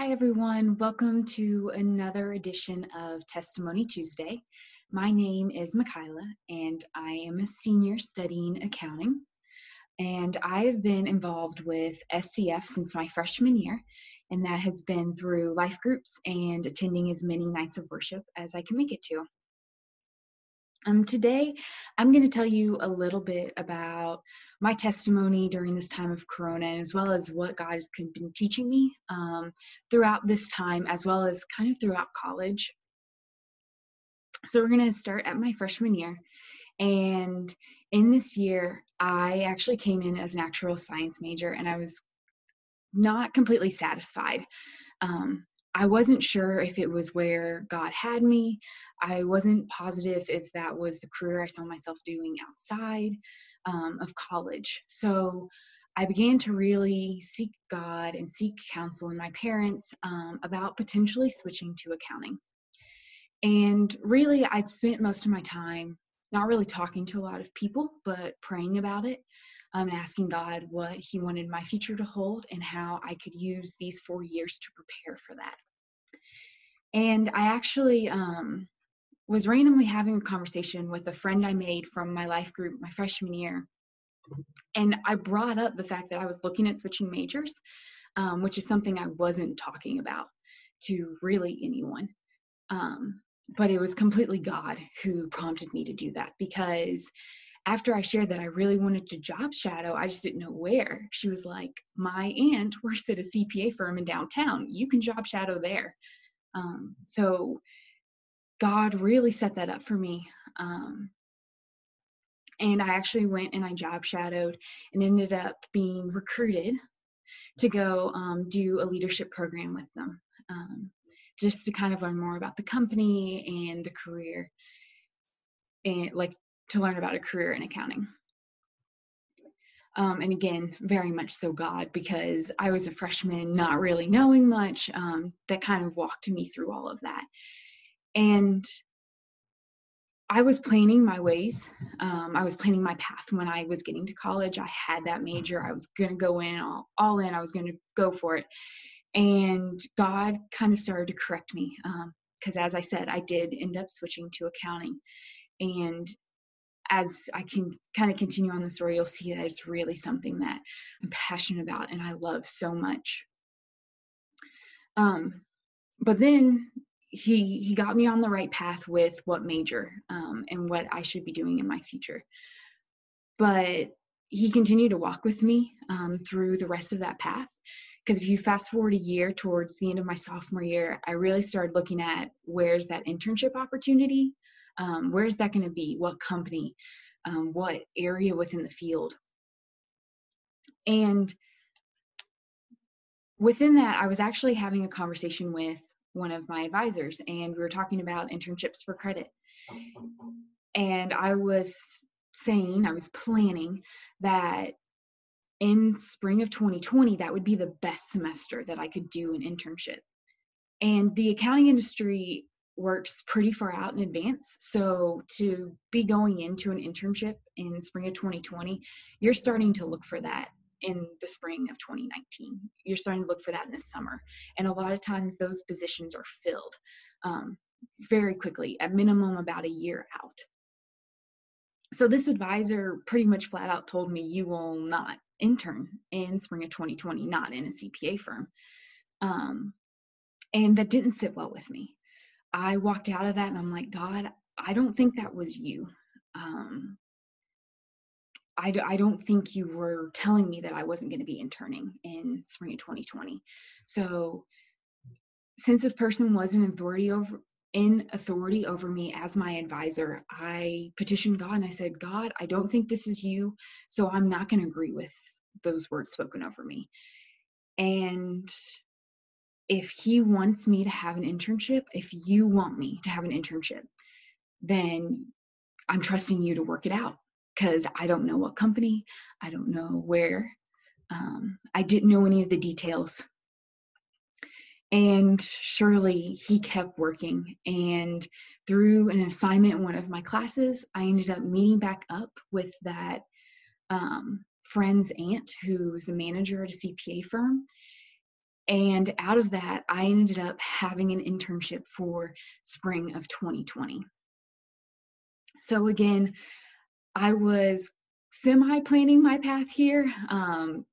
Hi, everyone. Welcome to another edition of Testimony Tuesday. My name is Michaela, and I am a senior studying accounting. And I have been involved with SCF since my freshman year, and that has been through life groups and attending as many nights of worship as I can make it to. Um, today, I'm going to tell you a little bit about my testimony during this time of Corona, as well as what God has been teaching me um, throughout this time, as well as kind of throughout college. So, we're going to start at my freshman year. And in this year, I actually came in as an actuarial science major, and I was not completely satisfied. Um, I wasn't sure if it was where God had me. I wasn't positive if that was the career I saw myself doing outside um, of college. So I began to really seek God and seek counsel in my parents um, about potentially switching to accounting. And really, I'd spent most of my time not really talking to a lot of people, but praying about it um, and asking God what He wanted my future to hold and how I could use these four years to prepare for that. And I actually um, was randomly having a conversation with a friend I made from my life group my freshman year. And I brought up the fact that I was looking at switching majors, um, which is something I wasn't talking about to really anyone. Um, but it was completely God who prompted me to do that because after I shared that I really wanted to job shadow, I just didn't know where. She was like, My aunt works at a CPA firm in downtown. You can job shadow there. Um, so God really set that up for me. Um, and I actually went and I job shadowed and ended up being recruited to go um, do a leadership program with them, um, just to kind of learn more about the company and the career, and like to learn about a career in accounting. Um, and again, very much so God, because I was a freshman, not really knowing much, um, that kind of walked me through all of that. And I was planning my ways. Um, I was planning my path when I was getting to college. I had that major. I was going to go in all, all in. I was going to go for it. And God kind of started to correct me because, um, as I said, I did end up switching to accounting. And as I can kind of continue on the story, you'll see that it's really something that I'm passionate about and I love so much. Um, but then he he got me on the right path with what major um, and what I should be doing in my future. But he continued to walk with me um, through the rest of that path. Because if you fast forward a year towards the end of my sophomore year, I really started looking at where's that internship opportunity, um, where's that going to be, what company, um, what area within the field, and within that, I was actually having a conversation with one of my advisors and we were talking about internships for credit. And I was saying, I was planning that in spring of 2020, that would be the best semester that I could do an internship. And the accounting industry works pretty far out in advance. So to be going into an internship in spring of 2020, you're starting to look for that in the spring of 2019. You're starting to look for that in the summer. And a lot of times those positions are filled um, very quickly, at minimum about a year out. So this advisor pretty much flat out told me you will not intern in spring of 2020, not in a CPA firm. Um, and that didn't sit well with me. I walked out of that and I'm like, God, I don't think that was you. Um, I, I don't think you were telling me that I wasn't going to be interning in spring of 2020. So since this person was an authority over in authority over me as my advisor, I petitioned God and I said, God, I don't think this is you, so I'm not going to agree with those words spoken over me. And if he wants me to have an internship, if you want me to have an internship, then I'm trusting you to work it out because I don't know what company, I don't know where. Um, I didn't know any of the details. And surely he kept working. And through an assignment in one of my classes, I ended up meeting back up with that um, friend's aunt who's the manager at a CPA firm. And out of that, I ended up having an internship for spring of 2020. So again, I was semi planning my path here, um,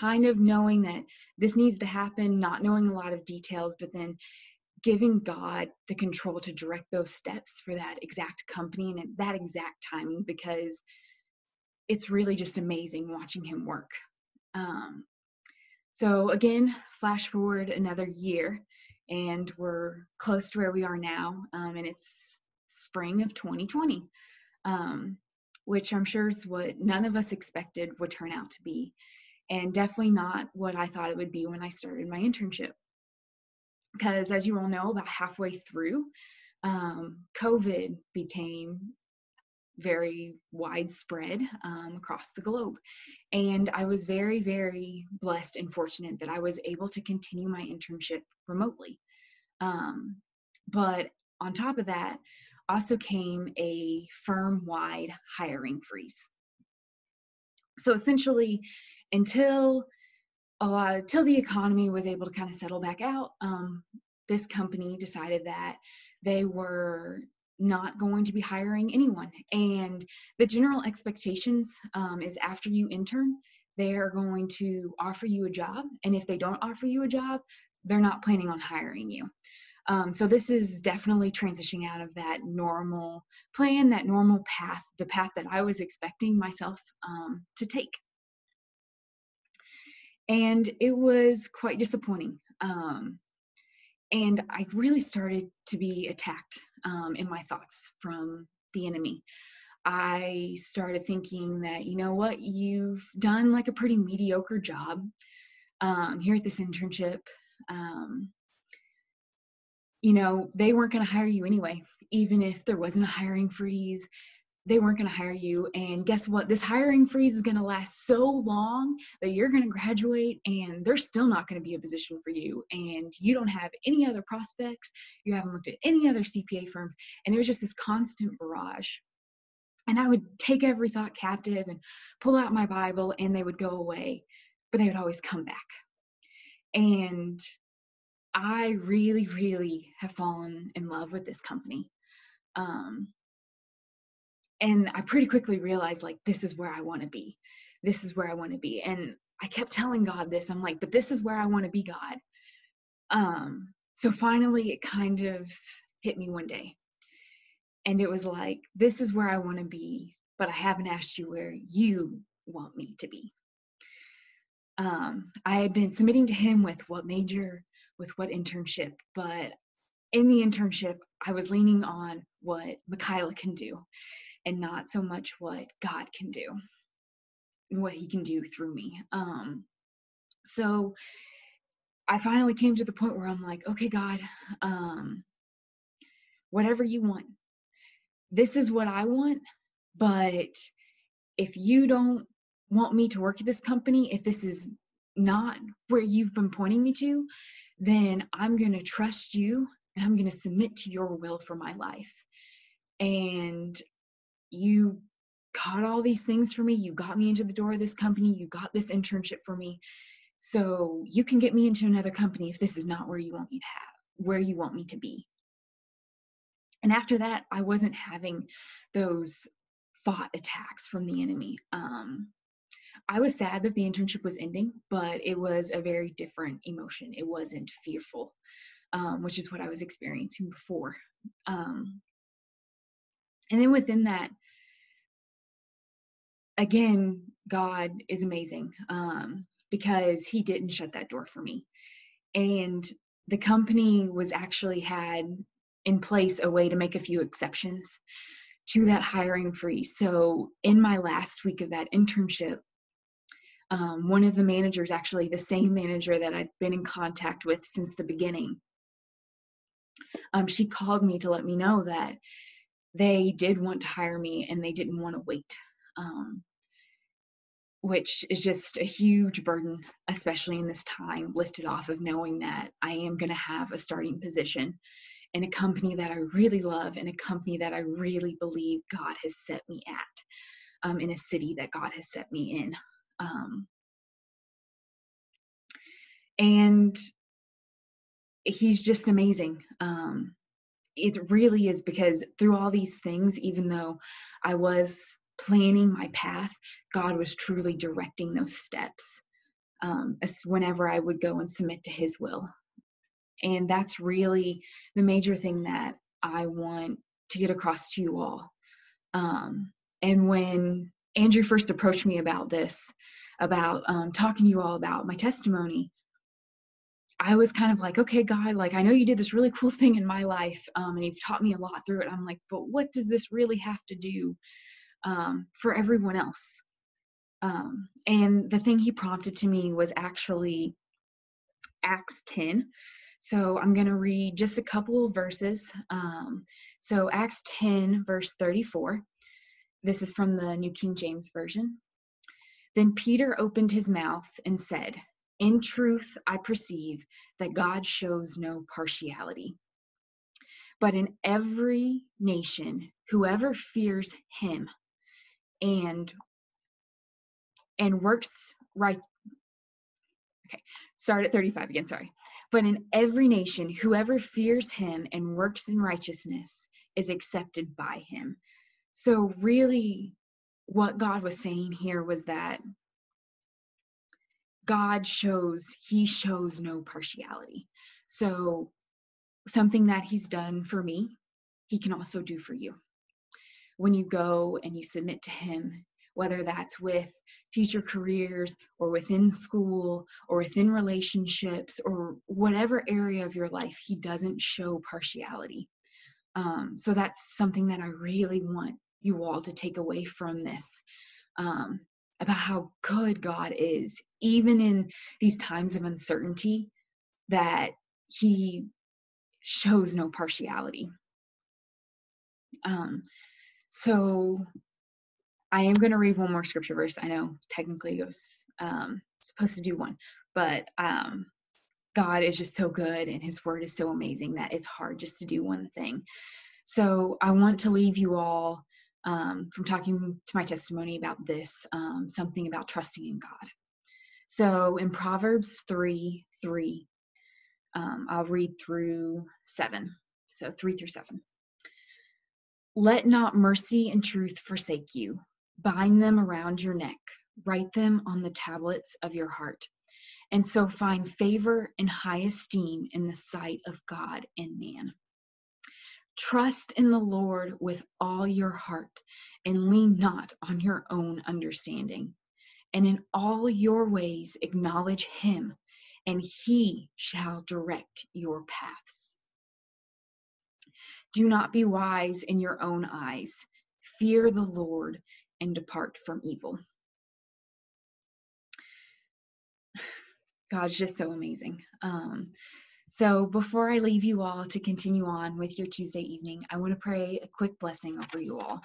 kind of knowing that this needs to happen, not knowing a lot of details, but then giving God the control to direct those steps for that exact company and at that exact timing because it's really just amazing watching Him work. Um, so, again, flash forward another year, and we're close to where we are now, um, and it's spring of 2020. Um, which I'm sure is what none of us expected would turn out to be, and definitely not what I thought it would be when I started my internship. Because, as you all know, about halfway through, um, COVID became very widespread um, across the globe. And I was very, very blessed and fortunate that I was able to continue my internship remotely. Um, but on top of that, also came a firm wide hiring freeze. So essentially, until uh, until the economy was able to kind of settle back out, um, this company decided that they were not going to be hiring anyone. And the general expectations um, is after you intern, they are going to offer you a job. And if they don't offer you a job, they're not planning on hiring you. Um, so this is definitely transitioning out of that normal plan, that normal path, the path that I was expecting myself um, to take. And it was quite disappointing. Um, and I really started to be attacked um, in my thoughts from the enemy. I started thinking that, you know what, you've done like a pretty mediocre job um, here at this internship. Um, you know, they weren't going to hire you anyway, even if there wasn't a hiring freeze. They weren't going to hire you. And guess what? This hiring freeze is going to last so long that you're going to graduate and there's still not going to be a position for you. And you don't have any other prospects. You haven't looked at any other CPA firms. And it was just this constant barrage. And I would take every thought captive and pull out my Bible and they would go away, but they would always come back. And I really, really have fallen in love with this company. Um, and I pretty quickly realized, like, this is where I want to be. This is where I want to be. And I kept telling God this. I'm like, but this is where I want to be, God. Um, so finally, it kind of hit me one day. And it was like, this is where I want to be, but I haven't asked you where you want me to be. Um, I had been submitting to him with what major, with what internship, but in the internship, I was leaning on what Michaela can do and not so much what God can do and what He can do through me. Um, so I finally came to the point where I'm like, okay, God, um, whatever you want. This is what I want, but if you don't want me to work at this company, if this is not where you've been pointing me to, then I'm going to trust you and I'm going to submit to your will for my life. And you got all these things for me. You got me into the door of this company. You got this internship for me. So you can get me into another company if this is not where you want me to have, where you want me to be. And after that, I wasn't having those thought attacks from the enemy. Um, I was sad that the internship was ending, but it was a very different emotion. It wasn't fearful, um, which is what I was experiencing before. Um, and then within that, again, God is amazing um, because He didn't shut that door for me. And the company was actually had in place a way to make a few exceptions to that hiring freeze. So in my last week of that internship, um, one of the managers, actually the same manager that I'd been in contact with since the beginning, um, she called me to let me know that they did want to hire me and they didn't want to wait. Um, which is just a huge burden, especially in this time, lifted off of knowing that I am going to have a starting position in a company that I really love, in a company that I really believe God has set me at, um, in a city that God has set me in. Um, and he's just amazing. Um, it really is because through all these things, even though I was planning my path, God was truly directing those steps um, as whenever I would go and submit to His will. And that's really the major thing that I want to get across to you all. Um, and when Andrew first approached me about this, about um, talking to you all about my testimony, I was kind of like, okay, God, like I know you did this really cool thing in my life, um, and you've taught me a lot through it. I'm like, but what does this really have to do um, for everyone else? Um, and the thing he prompted to me was actually Acts 10. So I'm going to read just a couple verses. Um, so Acts 10, verse 34. This is from the New King James Version. Then Peter opened his mouth and said, in truth, I perceive that God shows no partiality. But in every nation, whoever fears him and and works right okay start at 35 again sorry but in every nation whoever fears him and works in righteousness is accepted by him so really what god was saying here was that God shows, he shows no partiality. So, something that he's done for me, he can also do for you. When you go and you submit to him, whether that's with future careers or within school or within relationships or whatever area of your life, he doesn't show partiality. Um, so, that's something that I really want you all to take away from this. Um, about how good God is, even in these times of uncertainty, that He shows no partiality. Um, so I am going to read one more scripture verse. I know technically I was um, supposed to do one, but um, God is just so good and His word is so amazing that it's hard just to do one thing. So I want to leave you all um, from talking to my testimony about this, um, something about trusting in God. So in Proverbs 3 3, um, I'll read through 7. So 3 through 7. Let not mercy and truth forsake you. Bind them around your neck, write them on the tablets of your heart, and so find favor and high esteem in the sight of God and man. Trust in the Lord with all your heart and lean not on your own understanding. And in all your ways acknowledge him, and he shall direct your paths. Do not be wise in your own eyes. Fear the Lord and depart from evil. God's just so amazing. Um, so before I leave you all to continue on with your Tuesday evening, I want to pray a quick blessing over you all.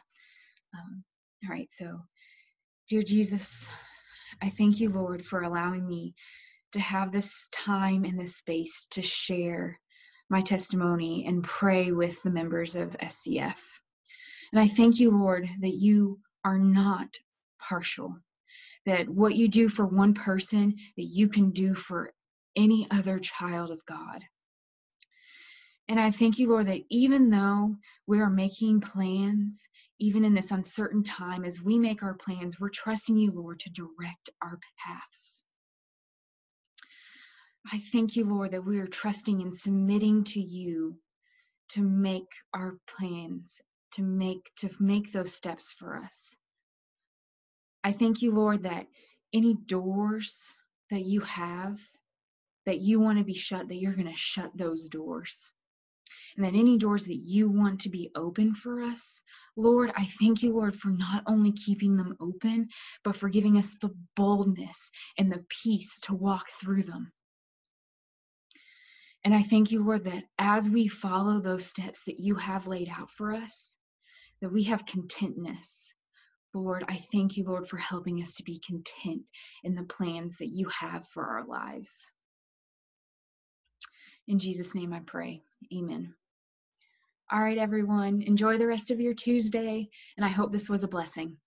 Um, all right, so dear Jesus, I thank you, Lord, for allowing me to have this time and this space to share my testimony and pray with the members of SCF. And I thank you, Lord, that you are not partial, that what you do for one person, that you can do for any other child of God. And I thank you, Lord, that even though we are making plans, even in this uncertain time, as we make our plans, we're trusting you, Lord, to direct our paths. I thank you, Lord, that we are trusting and submitting to you to make our plans, to make to make those steps for us. I thank you, Lord, that any doors that you have that you want to be shut, that you're going to shut those doors. And that any doors that you want to be open for us, Lord, I thank you, Lord, for not only keeping them open, but for giving us the boldness and the peace to walk through them. And I thank you, Lord, that as we follow those steps that you have laid out for us, that we have contentness. Lord, I thank you, Lord, for helping us to be content in the plans that you have for our lives. In Jesus' name I pray. Amen. All right, everyone. Enjoy the rest of your Tuesday, and I hope this was a blessing.